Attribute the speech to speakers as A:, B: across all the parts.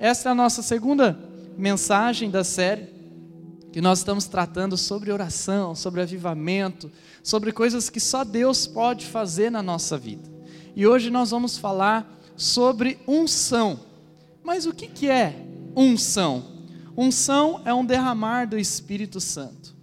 A: essa é a nossa segunda mensagem da série, que nós estamos tratando sobre oração, sobre avivamento, sobre coisas que só Deus pode fazer na nossa vida. E hoje nós vamos falar sobre unção. Mas o que, que é unção? Unção é um derramar do Espírito Santo.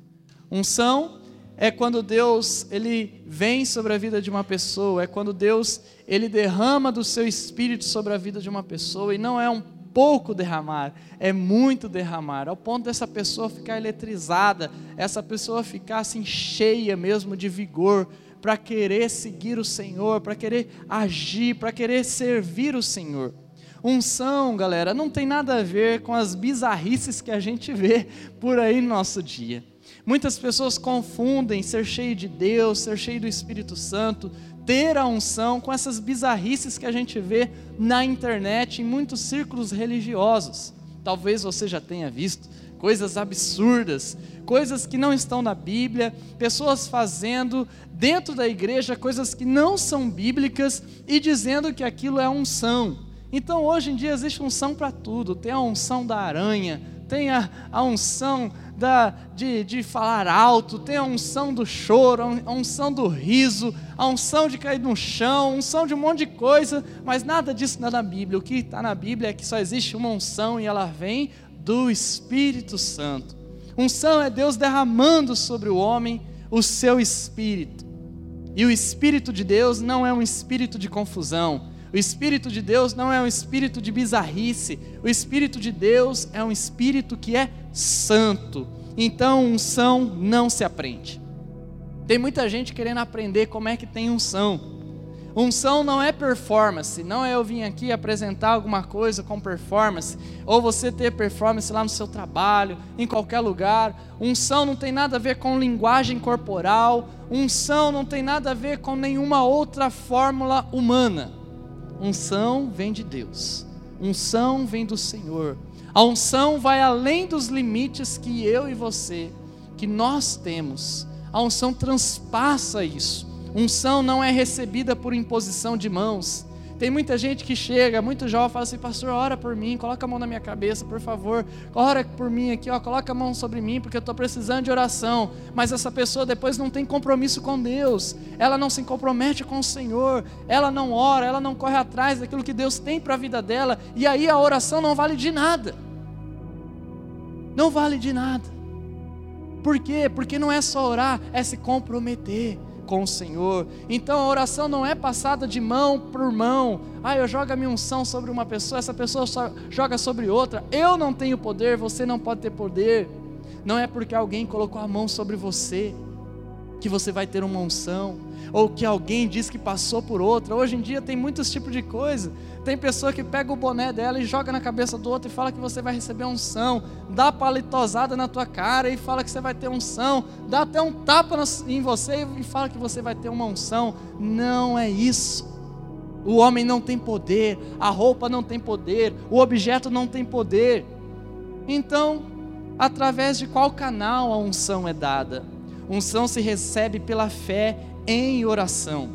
A: Unção é quando Deus ele vem sobre a vida de uma pessoa, é quando Deus ele derrama do seu espírito sobre a vida de uma pessoa e não é um pouco derramar, é muito derramar, ao ponto dessa pessoa ficar eletrizada, essa pessoa ficar assim cheia mesmo de vigor para querer seguir o Senhor, para querer agir, para querer servir o Senhor. Unção, galera, não tem nada a ver com as bizarrices que a gente vê por aí no nosso dia. Muitas pessoas confundem ser cheio de Deus, ser cheio do Espírito Santo, ter a unção com essas bizarrices que a gente vê na internet, em muitos círculos religiosos. Talvez você já tenha visto coisas absurdas, coisas que não estão na Bíblia, pessoas fazendo dentro da igreja coisas que não são bíblicas e dizendo que aquilo é unção. Então hoje em dia existe unção para tudo: tem a unção da aranha, tem a, a unção da, de, de falar alto, tem a unção do choro, a unção do riso, a unção de cair no chão, a unção de um monte de coisa, mas nada disso está na Bíblia. O que está na Bíblia é que só existe uma unção e ela vem do Espírito Santo. Unção é Deus derramando sobre o homem o seu espírito. E o espírito de Deus não é um espírito de confusão. O Espírito de Deus não é um espírito de bizarrice. O Espírito de Deus é um espírito que é santo. Então, unção não se aprende. Tem muita gente querendo aprender como é que tem unção. Unção não é performance, não é eu vir aqui apresentar alguma coisa com performance, ou você ter performance lá no seu trabalho, em qualquer lugar. Unção não tem nada a ver com linguagem corporal, unção não tem nada a ver com nenhuma outra fórmula humana. Unção vem de Deus, unção vem do Senhor. A unção vai além dos limites que eu e você, que nós temos. A unção transpassa isso. Unção não é recebida por imposição de mãos. Tem muita gente que chega, muito jovem, fala assim: Pastor, ora por mim, coloca a mão na minha cabeça, por favor. Ora por mim aqui, ó, coloca a mão sobre mim, porque eu estou precisando de oração. Mas essa pessoa depois não tem compromisso com Deus, ela não se compromete com o Senhor, ela não ora, ela não corre atrás daquilo que Deus tem para a vida dela, e aí a oração não vale de nada. Não vale de nada. Por quê? Porque não é só orar, é se comprometer com o Senhor. Então a oração não é passada de mão por mão. Ah, eu jogo a minha unção sobre uma pessoa, essa pessoa joga sobre outra. Eu não tenho poder, você não pode ter poder. Não é porque alguém colocou a mão sobre você que você vai ter uma unção ou que alguém diz que passou por outra. Hoje em dia tem muitos tipos de coisa. Tem pessoa que pega o boné dela e joga na cabeça do outro e fala que você vai receber unção, dá palitosada na tua cara e fala que você vai ter unção, dá até um tapa em você e fala que você vai ter uma unção. Não é isso. O homem não tem poder, a roupa não tem poder, o objeto não tem poder. Então, através de qual canal a unção é dada? Unção se recebe pela fé em oração.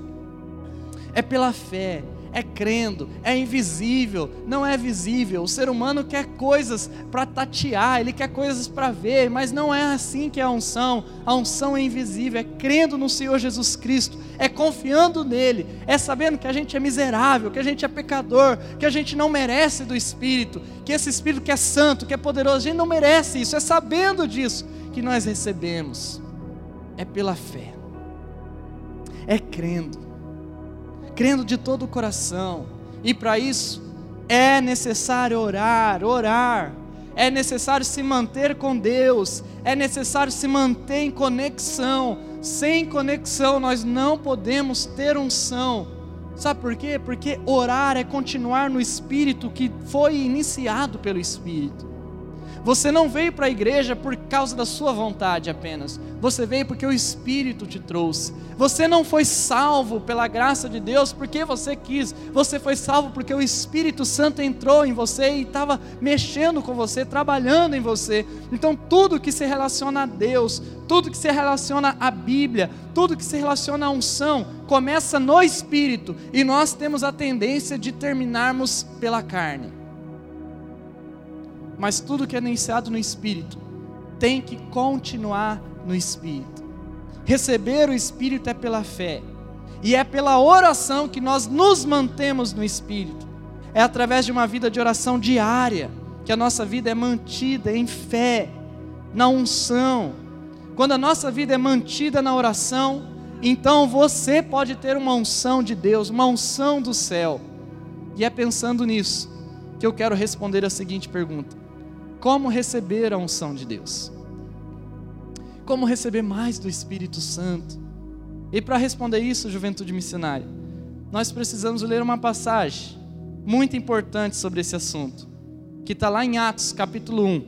A: É pela fé, é crendo, é invisível, não é visível. O ser humano quer coisas para tatear, ele quer coisas para ver, mas não é assim que é a unção. A unção é invisível, é crendo no Senhor Jesus Cristo, é confiando nele, é sabendo que a gente é miserável, que a gente é pecador, que a gente não merece do Espírito, que esse Espírito que é santo, que é poderoso, a gente não merece isso, é sabendo disso que nós recebemos. É pela fé é crendo, crendo de todo o coração, e para isso é necessário orar, orar, é necessário se manter com Deus, é necessário se manter em conexão. Sem conexão nós não podemos ter unção. Sabe por quê? Porque orar é continuar no espírito que foi iniciado pelo Espírito. Você não veio para a igreja por causa da sua vontade apenas. Você veio porque o Espírito te trouxe. Você não foi salvo pela graça de Deus porque você quis. Você foi salvo porque o Espírito Santo entrou em você e estava mexendo com você, trabalhando em você. Então, tudo que se relaciona a Deus, tudo que se relaciona à Bíblia, tudo que se relaciona à unção, começa no Espírito. E nós temos a tendência de terminarmos pela carne. Mas tudo que é iniciado no Espírito tem que continuar no Espírito. Receber o Espírito é pela fé, e é pela oração que nós nos mantemos no Espírito. É através de uma vida de oração diária que a nossa vida é mantida em fé, na unção. Quando a nossa vida é mantida na oração, então você pode ter uma unção de Deus, uma unção do céu. E é pensando nisso que eu quero responder a seguinte pergunta: Como receber a unção de Deus? Como receber mais do Espírito Santo? E para responder isso, juventude missionária, nós precisamos ler uma passagem muito importante sobre esse assunto, que está lá em Atos capítulo 1,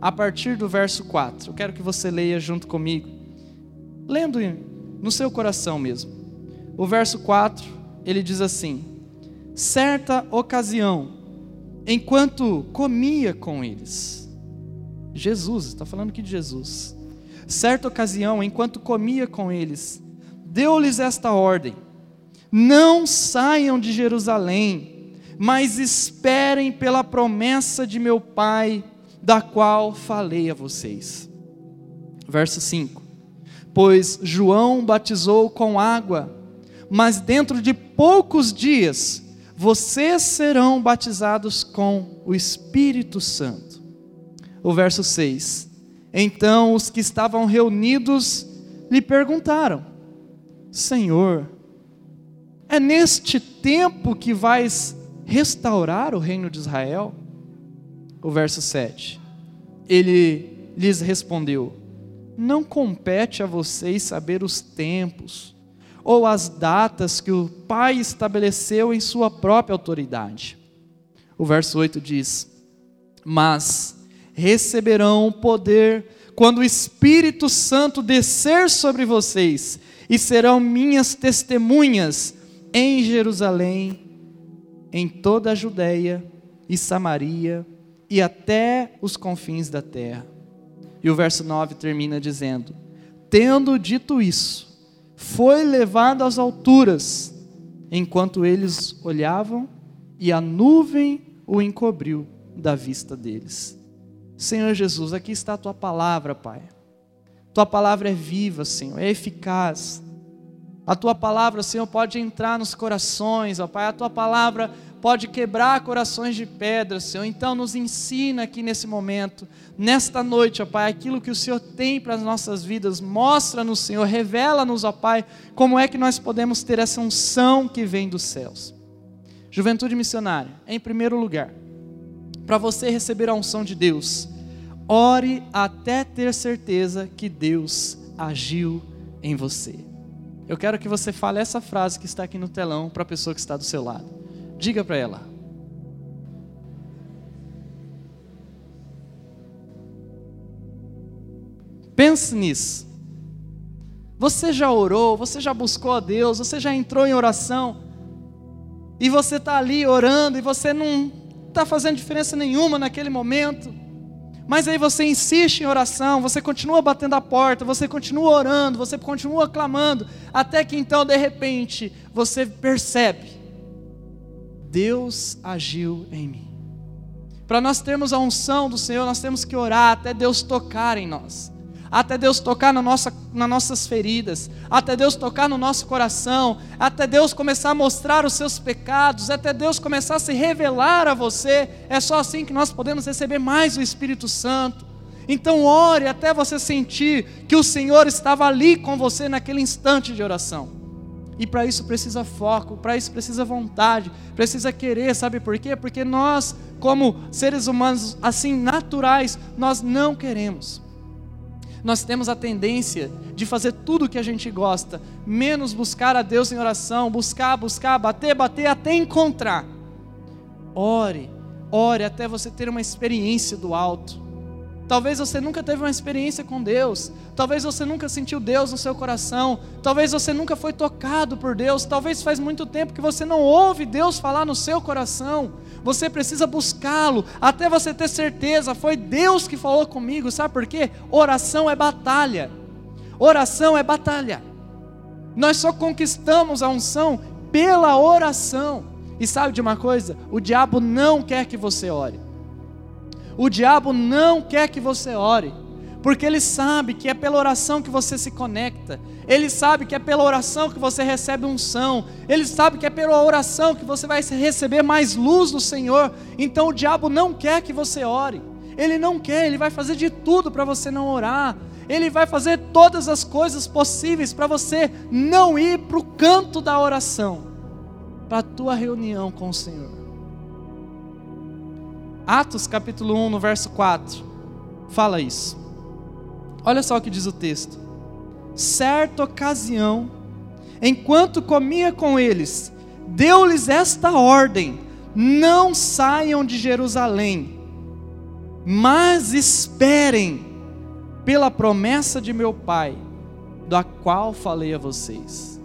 A: a partir do verso 4. Eu quero que você leia junto comigo, lendo no seu coração mesmo. O verso 4, ele diz assim: Certa ocasião, enquanto comia com eles, Jesus, está falando aqui de Jesus. Certa ocasião, enquanto comia com eles, deu-lhes esta ordem: Não saiam de Jerusalém, mas esperem pela promessa de meu Pai, da qual falei a vocês. Verso 5: Pois João batizou com água, mas dentro de poucos dias vocês serão batizados com o Espírito Santo. O verso 6: Então os que estavam reunidos lhe perguntaram: Senhor, é neste tempo que vais restaurar o reino de Israel? O verso 7. Ele lhes respondeu: Não compete a vocês saber os tempos ou as datas que o Pai estabeleceu em sua própria autoridade. O verso 8 diz: Mas receberão poder quando o Espírito Santo descer sobre vocês e serão minhas testemunhas em Jerusalém, em toda a Judéia e Samaria e até os confins da terra. E o verso 9 termina dizendo: Tendo dito isso, foi levado às alturas, enquanto eles olhavam, e a nuvem o encobriu da vista deles. Senhor Jesus, aqui está a tua palavra, Pai. Tua palavra é viva, Senhor, é eficaz. A tua palavra, Senhor, pode entrar nos corações, ó Pai. A tua palavra pode quebrar corações de pedra, Senhor. Então, nos ensina aqui nesse momento, nesta noite, ó Pai, aquilo que o Senhor tem para as nossas vidas. Mostra-nos, Senhor, revela-nos, ó Pai, como é que nós podemos ter essa unção que vem dos céus. Juventude missionária, em primeiro lugar, para você receber a unção de Deus, Ore até ter certeza que Deus agiu em você. Eu quero que você fale essa frase que está aqui no telão para a pessoa que está do seu lado. Diga para ela. Pense nisso. Você já orou, você já buscou a Deus, você já entrou em oração, e você está ali orando, e você não está fazendo diferença nenhuma naquele momento. Mas aí você insiste em oração, você continua batendo a porta, você continua orando, você continua clamando, até que então, de repente, você percebe: Deus agiu em mim. Para nós termos a unção do Senhor, nós temos que orar até Deus tocar em nós até Deus tocar na nossa, nas nossas feridas, até Deus tocar no nosso coração, até Deus começar a mostrar os seus pecados, até Deus começar a se revelar a você. É só assim que nós podemos receber mais o Espírito Santo. Então, ore até você sentir que o Senhor estava ali com você naquele instante de oração. E para isso precisa foco, para isso precisa vontade, precisa querer, sabe por quê? Porque nós, como seres humanos assim naturais, nós não queremos nós temos a tendência de fazer tudo o que a gente gosta, menos buscar a Deus em oração, buscar, buscar, bater, bater até encontrar. Ore, ore até você ter uma experiência do alto. Talvez você nunca teve uma experiência com Deus. Talvez você nunca sentiu Deus no seu coração. Talvez você nunca foi tocado por Deus. Talvez faz muito tempo que você não ouve Deus falar no seu coração. Você precisa buscá-lo até você ter certeza. Foi Deus que falou comigo. Sabe por quê? Oração é batalha. Oração é batalha. Nós só conquistamos a unção pela oração. E sabe de uma coisa? O diabo não quer que você ore. O diabo não quer que você ore, porque ele sabe que é pela oração que você se conecta, ele sabe que é pela oração que você recebe unção, ele sabe que é pela oração que você vai receber mais luz do Senhor. Então o diabo não quer que você ore, ele não quer, ele vai fazer de tudo para você não orar, ele vai fazer todas as coisas possíveis para você não ir para o canto da oração, para a tua reunião com o Senhor. Atos capítulo 1, no verso 4, fala isso. Olha só o que diz o texto. Certa ocasião, enquanto comia com eles, deu-lhes esta ordem: não saiam de Jerusalém, mas esperem pela promessa de meu Pai, da qual falei a vocês.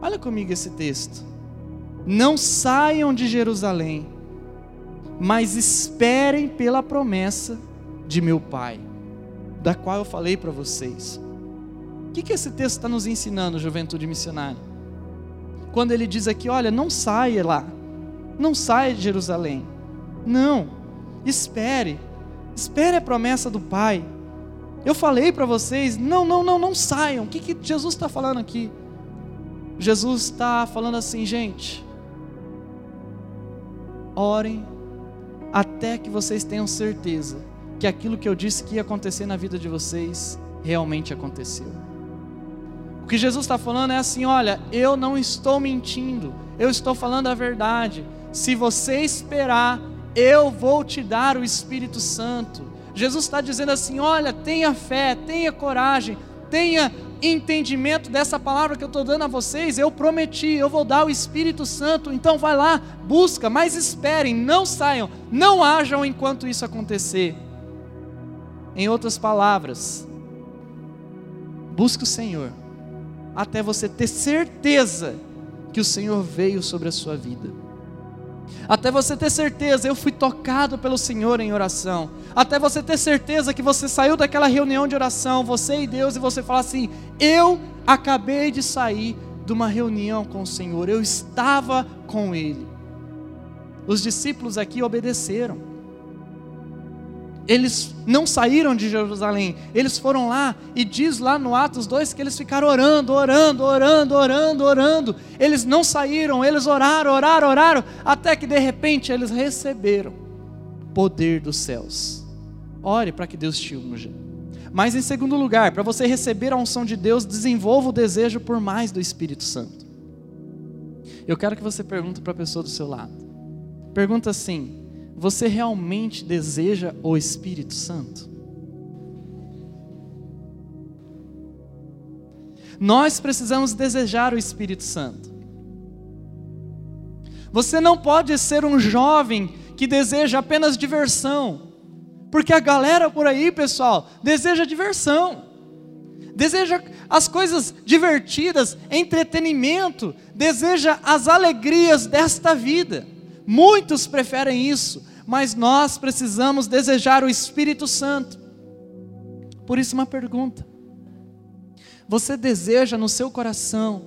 A: Olha comigo esse texto. Não saiam de Jerusalém, mas esperem pela promessa de meu Pai, da qual eu falei para vocês. O que, que esse texto está nos ensinando, juventude missionária? Quando ele diz aqui: olha, não saia lá, não saia de Jerusalém. Não, espere, espere a promessa do Pai. Eu falei para vocês, não, não, não, não saiam. O que, que Jesus está falando aqui? Jesus está falando assim, gente, orem até que vocês tenham certeza que aquilo que eu disse que ia acontecer na vida de vocês realmente aconteceu. O que Jesus está falando é assim: olha, eu não estou mentindo, eu estou falando a verdade. Se você esperar, eu vou te dar o Espírito Santo. Jesus está dizendo assim: olha, tenha fé, tenha coragem, tenha entendimento dessa palavra que eu estou dando a vocês. Eu prometi, eu vou dar o Espírito Santo. Então vai lá, busca, mas esperem, não saiam, não hajam enquanto isso acontecer. Em outras palavras, busque o Senhor, até você ter certeza que o Senhor veio sobre a sua vida até você ter certeza, eu fui tocado pelo Senhor em oração, até você ter certeza que você saiu daquela reunião de oração, você e Deus, e você fala assim: eu acabei de sair de uma reunião com o Senhor, eu estava com Ele. Os discípulos aqui obedeceram eles não saíram de Jerusalém, eles foram lá, e diz lá no Atos 2 que eles ficaram orando, orando, orando, orando, orando. Eles não saíram, eles oraram, oraram, oraram, até que de repente eles receberam poder dos céus. Ore para que Deus te unja. Mas em segundo lugar, para você receber a unção de Deus, desenvolva o desejo por mais do Espírito Santo. Eu quero que você pergunte para a pessoa do seu lado. Pergunta assim: você realmente deseja o Espírito Santo? Nós precisamos desejar o Espírito Santo. Você não pode ser um jovem que deseja apenas diversão, porque a galera por aí, pessoal, deseja diversão, deseja as coisas divertidas, entretenimento, deseja as alegrias desta vida. Muitos preferem isso, mas nós precisamos desejar o Espírito Santo. Por isso, uma pergunta: você deseja no seu coração,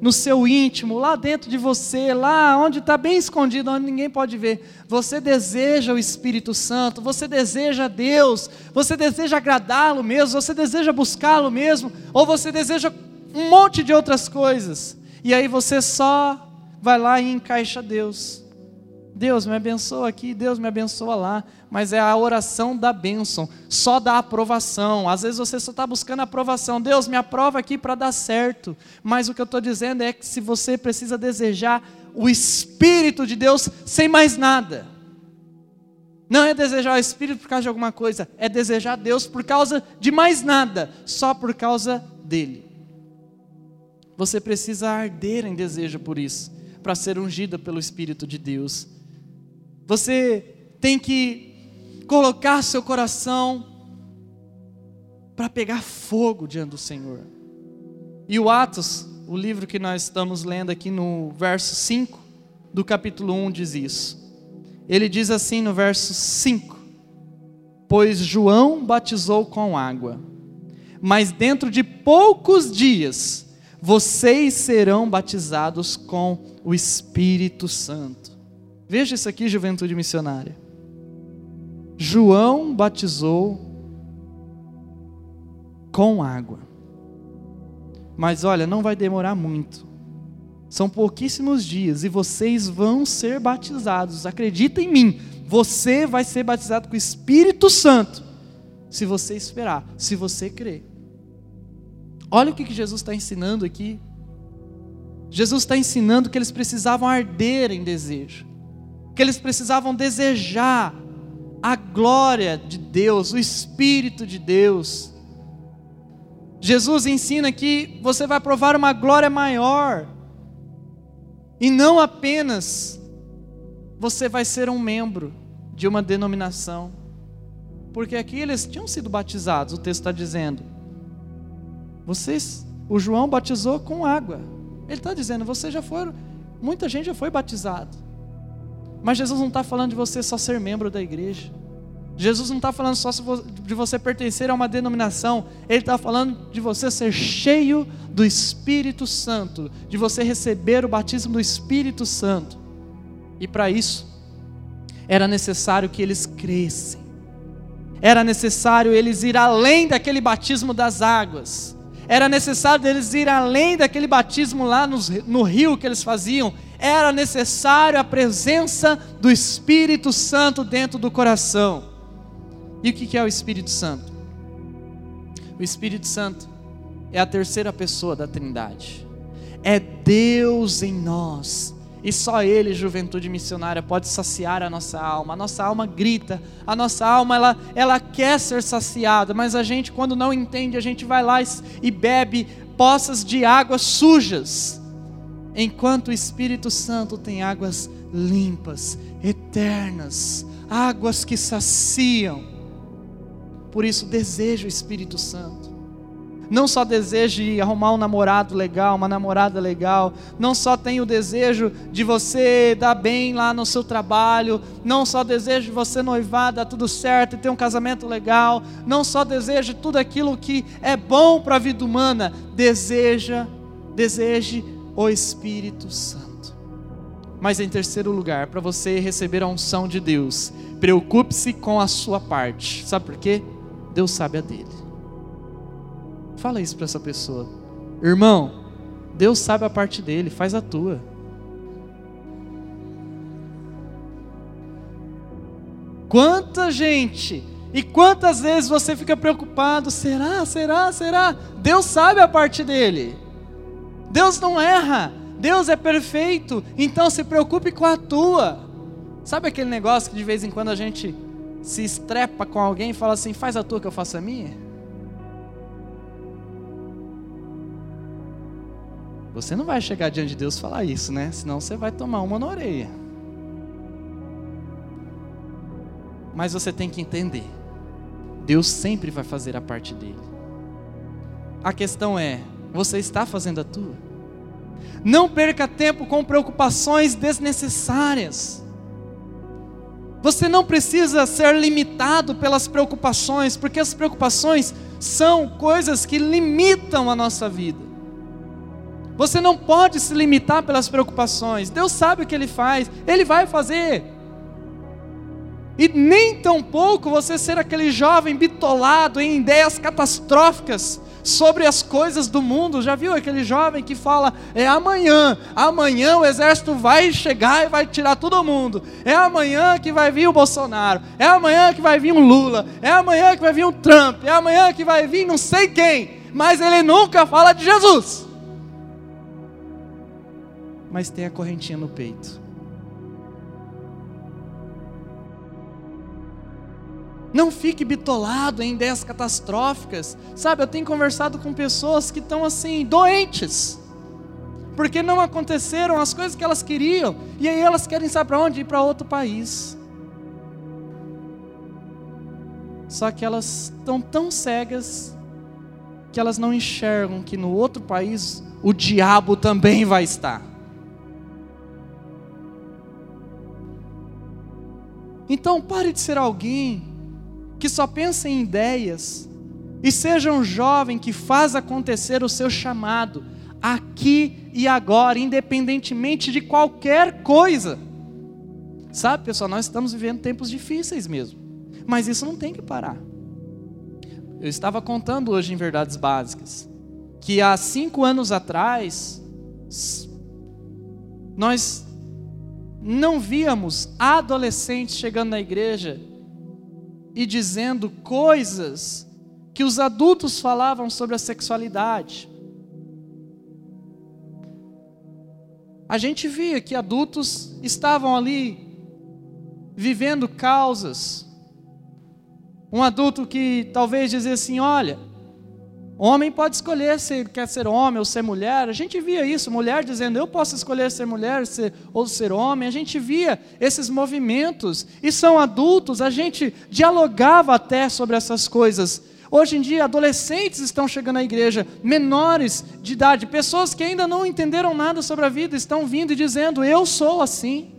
A: no seu íntimo, lá dentro de você, lá onde está bem escondido, onde ninguém pode ver, você deseja o Espírito Santo, você deseja Deus, você deseja agradá-lo mesmo, você deseja buscá-lo mesmo, ou você deseja um monte de outras coisas, e aí você só vai lá e encaixa Deus. Deus me abençoa aqui, Deus me abençoa lá, mas é a oração da bênção, só da aprovação. Às vezes você só está buscando aprovação, Deus me aprova aqui para dar certo, mas o que eu estou dizendo é que se você precisa desejar o Espírito de Deus sem mais nada, não é desejar o Espírito por causa de alguma coisa, é desejar Deus por causa de mais nada, só por causa dele. Você precisa arder em desejo por isso, para ser ungida pelo Espírito de Deus. Você tem que colocar seu coração para pegar fogo diante do Senhor. E o Atos, o livro que nós estamos lendo aqui no verso 5 do capítulo 1 diz isso. Ele diz assim no verso 5: Pois João batizou com água, mas dentro de poucos dias vocês serão batizados com o Espírito Santo. Veja isso aqui, juventude missionária. João batizou com água. Mas olha, não vai demorar muito. São pouquíssimos dias e vocês vão ser batizados. Acredita em mim, você vai ser batizado com o Espírito Santo, se você esperar, se você crer. Olha o que Jesus está ensinando aqui. Jesus está ensinando que eles precisavam arder em desejo, que eles precisavam desejar a glória de Deus, o Espírito de Deus. Jesus ensina que você vai provar uma glória maior, e não apenas você vai ser um membro de uma denominação, porque aqui eles tinham sido batizados, o texto está dizendo. Vocês, o João batizou com água. Ele está dizendo, vocês já foram, muita gente já foi batizado. Mas Jesus não está falando de você só ser membro da igreja. Jesus não está falando só de você pertencer a uma denominação, Ele está falando de você ser cheio do Espírito Santo, de você receber o batismo do Espírito Santo. E para isso, era necessário que eles crescem, era necessário eles ir além daquele batismo das águas, era necessário eles ir além daquele batismo lá no, no rio que eles faziam, era necessário a presença do Espírito Santo dentro do coração. E o que é o Espírito Santo? O Espírito Santo é a terceira pessoa da Trindade. É Deus em nós. E só Ele, juventude missionária, pode saciar a nossa alma. A nossa alma grita, a nossa alma ela, ela quer ser saciada, mas a gente, quando não entende, a gente vai lá e bebe poças de águas sujas, enquanto o Espírito Santo tem águas limpas, eternas, águas que saciam. Por isso, deseja o Espírito Santo. Não só deseje arrumar um namorado legal, uma namorada legal, não só tem o desejo de você dar bem lá no seu trabalho, não só deseja de você noivar, dar tudo certo e ter um casamento legal, não só deseja tudo aquilo que é bom para a vida humana, deseja, deseje o Espírito Santo. Mas em terceiro lugar, para você receber a unção de Deus, preocupe-se com a sua parte. Sabe por quê? Deus sabe a dele. Fala isso para essa pessoa. Irmão, Deus sabe a parte dele, faz a tua. Quanta gente e quantas vezes você fica preocupado? Será, será, será? Deus sabe a parte dele. Deus não erra. Deus é perfeito. Então se preocupe com a tua. Sabe aquele negócio que de vez em quando a gente se estrepa com alguém e fala assim: faz a tua que eu faço a minha? Você não vai chegar diante de Deus e falar isso, né? Senão você vai tomar uma na orelha. Mas você tem que entender: Deus sempre vai fazer a parte dele. A questão é: você está fazendo a tua? Não perca tempo com preocupações desnecessárias. Você não precisa ser limitado pelas preocupações, porque as preocupações são coisas que limitam a nossa vida. Você não pode se limitar pelas preocupações. Deus sabe o que Ele faz, Ele vai fazer. E nem tão pouco você ser aquele jovem bitolado em ideias catastróficas sobre as coisas do mundo. Já viu aquele jovem que fala: é amanhã, amanhã o exército vai chegar e vai tirar todo mundo. É amanhã que vai vir o Bolsonaro, é amanhã que vai vir um Lula, é amanhã que vai vir um Trump, é amanhã que vai vir não sei quem, mas ele nunca fala de Jesus. Mas tem a correntinha no peito. Não fique bitolado em ideias catastróficas. Sabe, eu tenho conversado com pessoas que estão assim, doentes. Porque não aconteceram as coisas que elas queriam. E aí elas querem saber para onde? Ir para outro país. Só que elas estão tão cegas que elas não enxergam que no outro país o diabo também vai estar. Então pare de ser alguém que só pensa em ideias, e seja um jovem que faz acontecer o seu chamado, aqui e agora, independentemente de qualquer coisa. Sabe, pessoal, nós estamos vivendo tempos difíceis mesmo. Mas isso não tem que parar. Eu estava contando hoje em Verdades Básicas que há cinco anos atrás nós não víamos adolescentes chegando na igreja e dizendo coisas que os adultos falavam sobre a sexualidade. A gente via que adultos estavam ali vivendo causas. Um adulto que talvez dizia assim: olha, Homem pode escolher se quer ser homem ou ser mulher. A gente via isso, mulher dizendo eu posso escolher ser mulher ser, ou ser homem. A gente via esses movimentos e são adultos. A gente dialogava até sobre essas coisas. Hoje em dia, adolescentes estão chegando à igreja, menores de idade, pessoas que ainda não entenderam nada sobre a vida, estão vindo e dizendo: Eu sou assim.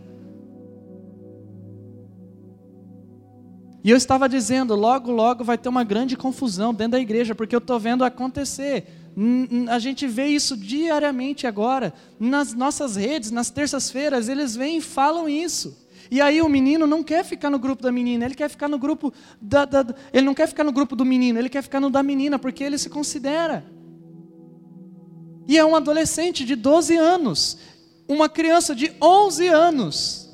A: E eu estava dizendo, logo, logo vai ter uma grande confusão dentro da igreja, porque eu estou vendo acontecer. A gente vê isso diariamente agora, nas nossas redes, nas terças-feiras, eles vêm e falam isso. E aí o menino não quer ficar no grupo da menina, ele quer ficar no grupo da, da, ele não quer ficar no grupo do menino, ele quer ficar no da menina, porque ele se considera. E é um adolescente de 12 anos, uma criança de 11 anos.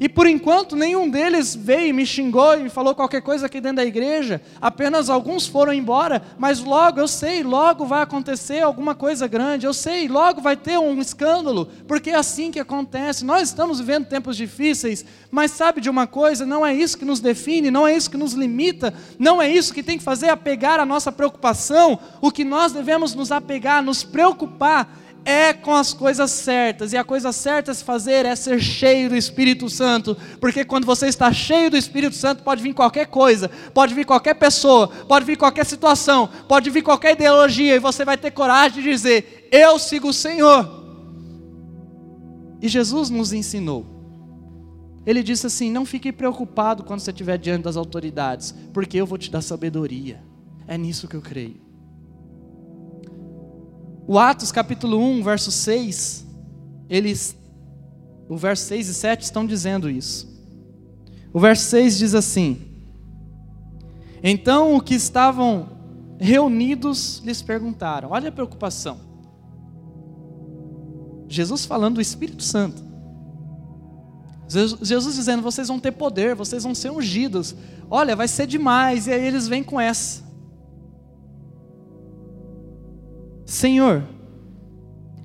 A: E por enquanto nenhum deles veio e me xingou e falou qualquer coisa aqui dentro da igreja, apenas alguns foram embora, mas logo, eu sei, logo vai acontecer alguma coisa grande, eu sei, logo vai ter um escândalo, porque é assim que acontece. Nós estamos vivendo tempos difíceis, mas sabe de uma coisa? Não é isso que nos define, não é isso que nos limita, não é isso que tem que fazer apegar a nossa preocupação. O que nós devemos nos apegar, nos preocupar é com as coisas certas, e a coisa certa a se fazer é ser cheio do Espírito Santo, porque quando você está cheio do Espírito Santo, pode vir qualquer coisa, pode vir qualquer pessoa, pode vir qualquer situação, pode vir qualquer ideologia, e você vai ter coragem de dizer: Eu sigo o Senhor. E Jesus nos ensinou. Ele disse assim: Não fique preocupado quando você estiver diante das autoridades, porque eu vou te dar sabedoria. É nisso que eu creio. O Atos capítulo 1, verso 6, eles, o verso 6 e 7 estão dizendo isso. O verso 6 diz assim: Então o que estavam reunidos lhes perguntaram, olha a preocupação. Jesus falando do Espírito Santo. Jesus dizendo: vocês vão ter poder, vocês vão ser ungidos. Olha, vai ser demais. E aí eles vêm com essa. Senhor,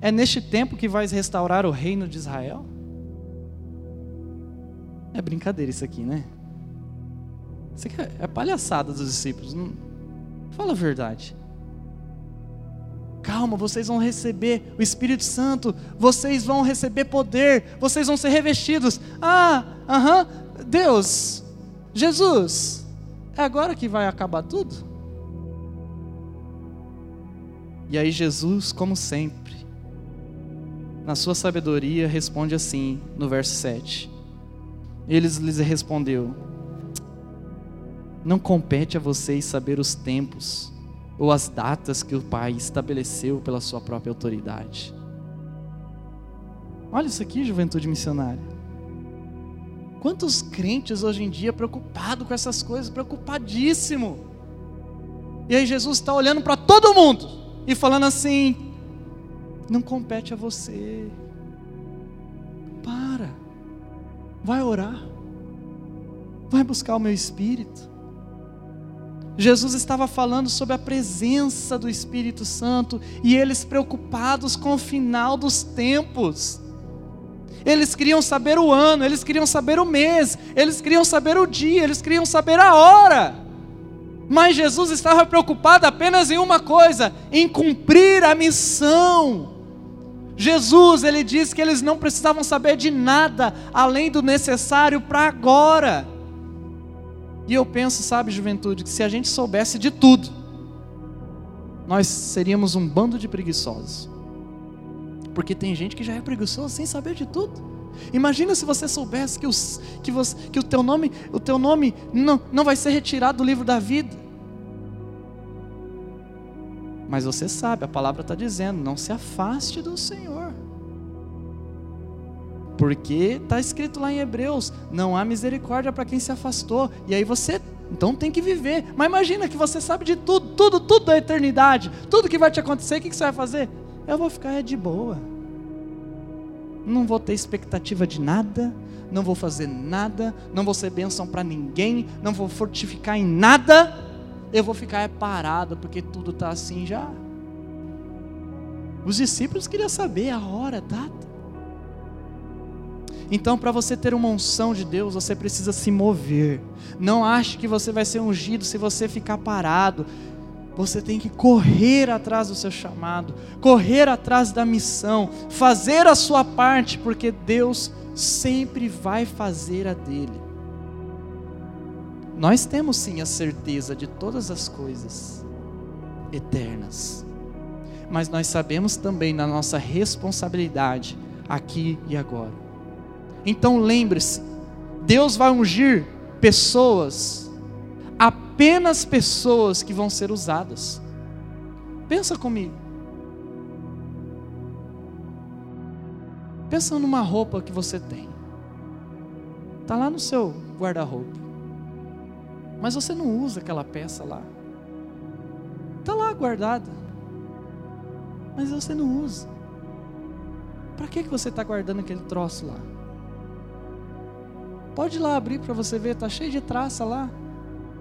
A: é neste tempo que vais restaurar o reino de Israel? É brincadeira isso aqui, né? Isso aqui é palhaçada dos discípulos. Fala a verdade. Calma, vocês vão receber o Espírito Santo, vocês vão receber poder, vocês vão ser revestidos. Ah, aham, Deus, Jesus, é agora que vai acabar tudo? E aí Jesus, como sempre, na sua sabedoria, responde assim, no verso 7. Eles lhes respondeu: Não compete a vocês saber os tempos ou as datas que o Pai estabeleceu pela sua própria autoridade. Olha isso aqui, juventude missionária. Quantos crentes hoje em dia preocupados com essas coisas, preocupadíssimo. E aí Jesus está olhando para todo mundo e falando assim: não compete a você. Para, vai orar, vai buscar o meu espírito. Jesus estava falando sobre a presença do Espírito Santo e eles preocupados com o final dos tempos. Eles queriam saber o ano, eles queriam saber o mês, eles queriam saber o dia, eles queriam saber a hora. Mas Jesus estava preocupado apenas em uma coisa: em cumprir a missão. Jesus, ele disse que eles não precisavam saber de nada além do necessário para agora. E eu penso, sabe, juventude, que se a gente soubesse de tudo, nós seríamos um bando de preguiçosos. Porque tem gente que já é preguiçoso sem saber de tudo. Imagina se você soubesse que, os, que, você, que o teu nome, o teu nome não, não vai ser retirado do livro da vida. Mas você sabe, a palavra está dizendo: não se afaste do Senhor. Porque está escrito lá em Hebreus: não há misericórdia para quem se afastou. E aí você Então tem que viver. Mas imagina que você sabe de tudo, tudo, tudo da eternidade, tudo que vai te acontecer, o que você vai fazer? Eu vou ficar de boa. Não vou ter expectativa de nada, não vou fazer nada, não vou ser bênção para ninguém, não vou fortificar em nada. Eu vou ficar parado porque tudo está assim já. Os discípulos queriam saber a hora, data. Então, para você ter uma unção de Deus, você precisa se mover. Não ache que você vai ser ungido se você ficar parado. Você tem que correr atrás do seu chamado, correr atrás da missão, fazer a sua parte, porque Deus sempre vai fazer a dele. Nós temos sim a certeza de todas as coisas eternas, mas nós sabemos também na nossa responsabilidade aqui e agora. Então lembre-se, Deus vai ungir pessoas, apenas pessoas que vão ser usadas. Pensa comigo. Pensa numa roupa que você tem. Está lá no seu guarda-roupa. Mas você não usa aquela peça lá. Está lá guardada. Mas você não usa. Para que, que você está guardando aquele troço lá? Pode ir lá abrir para você ver, está cheio de traça lá.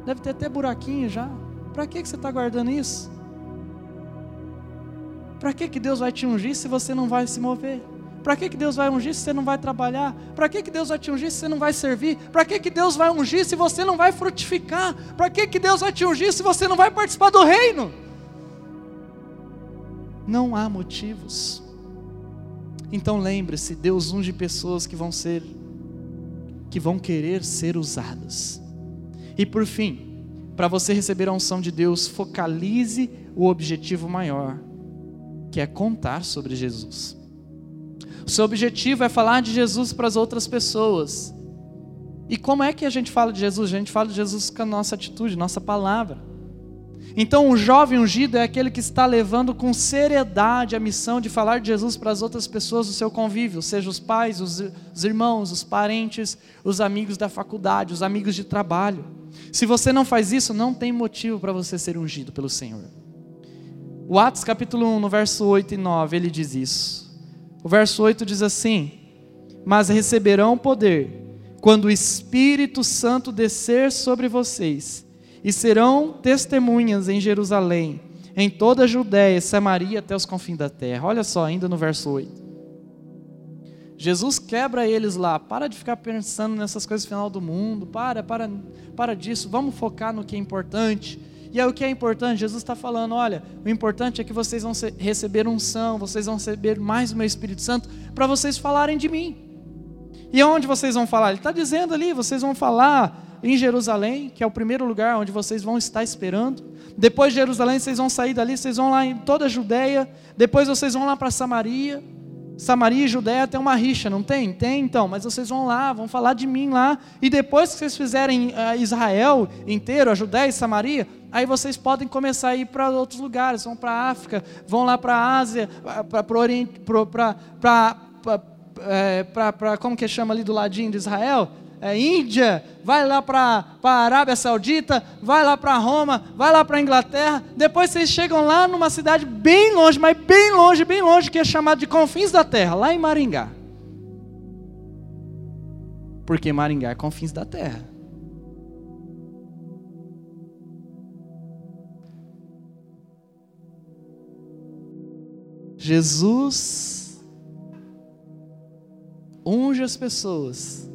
A: Deve ter até buraquinho já. Para que, que você está guardando isso? Para que, que Deus vai te ungir se você não vai se mover? Para que, que Deus vai ungir se você não vai trabalhar? Para que, que Deus vai te ungir se você não vai servir? Para que, que Deus vai ungir se você não vai frutificar? Para que, que Deus vai te ungir se você não vai participar do reino? Não há motivos. Então lembre-se, Deus unge pessoas que vão ser que vão querer ser usadas. E por fim, para você receber a unção de Deus, focalize o objetivo maior, que é contar sobre Jesus. O seu objetivo é falar de Jesus para as outras pessoas. E como é que a gente fala de Jesus? A gente fala de Jesus com a nossa atitude, nossa palavra. Então, o jovem ungido é aquele que está levando com seriedade a missão de falar de Jesus para as outras pessoas do seu convívio, seja os pais, os irmãos, os parentes, os amigos da faculdade, os amigos de trabalho. Se você não faz isso, não tem motivo para você ser ungido pelo Senhor. O Atos capítulo 1, no verso 8 e 9, ele diz isso. O verso 8 diz assim: Mas receberão poder quando o Espírito Santo descer sobre vocês e serão testemunhas em Jerusalém, em toda a Judéia, Samaria até os confins da terra. Olha só, ainda no verso 8. Jesus quebra eles lá. Para de ficar pensando nessas coisas final do mundo. Para, para, para disso. Vamos focar no que é importante. E aí o que é importante? Jesus está falando: olha, o importante é que vocês vão receber unção, vocês vão receber mais o meu Espírito Santo para vocês falarem de mim. E aonde vocês vão falar? Ele está dizendo ali: vocês vão falar em Jerusalém, que é o primeiro lugar onde vocês vão estar esperando. Depois de Jerusalém, vocês vão sair dali, vocês vão lá em toda a Judéia. Depois vocês vão lá para Samaria. Samaria e Judéia tem uma rixa, não tem? Tem então, mas vocês vão lá, vão falar de mim lá. E depois que vocês fizerem uh, Israel inteiro, a Judéia e Samaria, aí vocês podem começar a ir para outros lugares. Vão para a África, vão lá para a Ásia, para o Oriente, para. É, como que chama ali do ladinho de Israel? É, Índia, vai lá para a Arábia Saudita, vai lá para Roma, vai lá para a Inglaterra. Depois vocês chegam lá numa cidade bem longe, mas bem longe, bem longe, que é chamada de Confins da Terra, lá em Maringá. Porque Maringá é confins da terra. Jesus unge as pessoas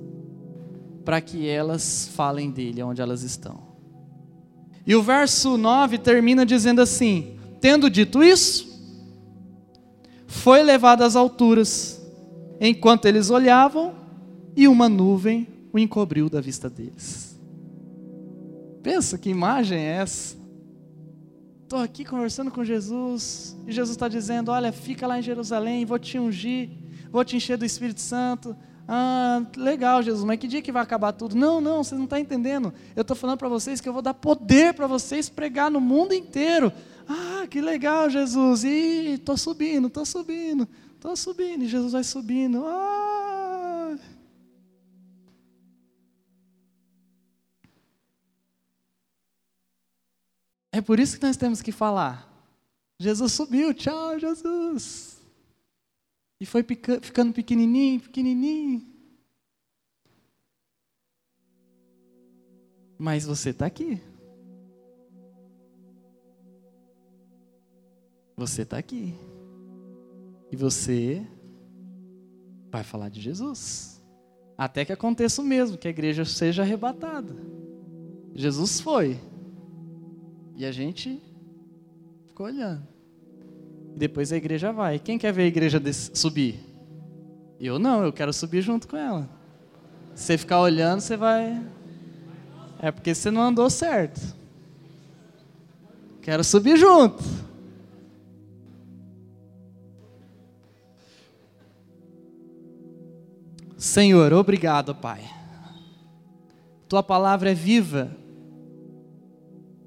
A: para que elas falem dele onde elas estão. E o verso 9 termina dizendo assim: Tendo dito isso, foi levado às alturas, enquanto eles olhavam, e uma nuvem o encobriu da vista deles. Pensa que imagem é essa? Estou aqui conversando com Jesus, e Jesus está dizendo: Olha, fica lá em Jerusalém, vou te ungir, vou te encher do Espírito Santo, ah, legal, Jesus, mas que dia que vai acabar tudo? Não, não, você não está entendendo. Eu estou falando para vocês que eu vou dar poder para vocês pregar no mundo inteiro. Ah, que legal, Jesus. E estou subindo, estou subindo, estou subindo. E Jesus vai subindo. Ah. É por isso que nós temos que falar. Jesus subiu, tchau, Jesus. E foi ficando pequenininho, pequenininho. Mas você está aqui. Você está aqui. E você vai falar de Jesus. Até que aconteça o mesmo, que a igreja seja arrebatada. Jesus foi. E a gente ficou olhando. Depois a igreja vai. Quem quer ver a igreja subir? Eu não, eu quero subir junto com ela. Se você ficar olhando, você vai. É porque você não andou certo. Quero subir junto. Senhor, obrigado, Pai. Tua palavra é viva.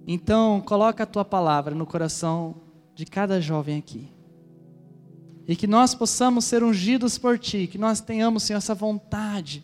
A: Então, coloca a tua palavra no coração de cada jovem aqui. E que nós possamos ser ungidos por ti, que nós tenhamos, Senhor, essa vontade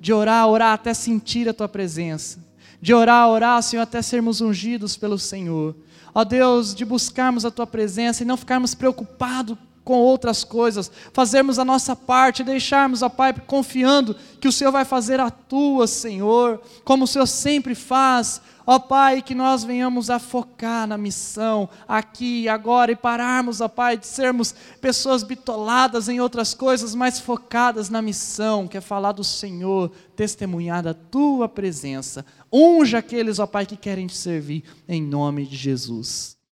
A: de orar, orar até sentir a tua presença, de orar, orar, Senhor, até sermos ungidos pelo Senhor. Ó Deus, de buscarmos a tua presença e não ficarmos preocupados com outras coisas, fazermos a nossa parte, deixarmos, ó Pai, confiando que o Senhor vai fazer a tua, Senhor, como o Senhor sempre faz, ó Pai, que nós venhamos a focar na missão aqui agora e pararmos, ó Pai, de sermos pessoas bitoladas em outras coisas, mas focadas na missão, que é falar do Senhor, testemunhar da tua presença. Unja aqueles, ó Pai, que querem te servir, em nome de Jesus.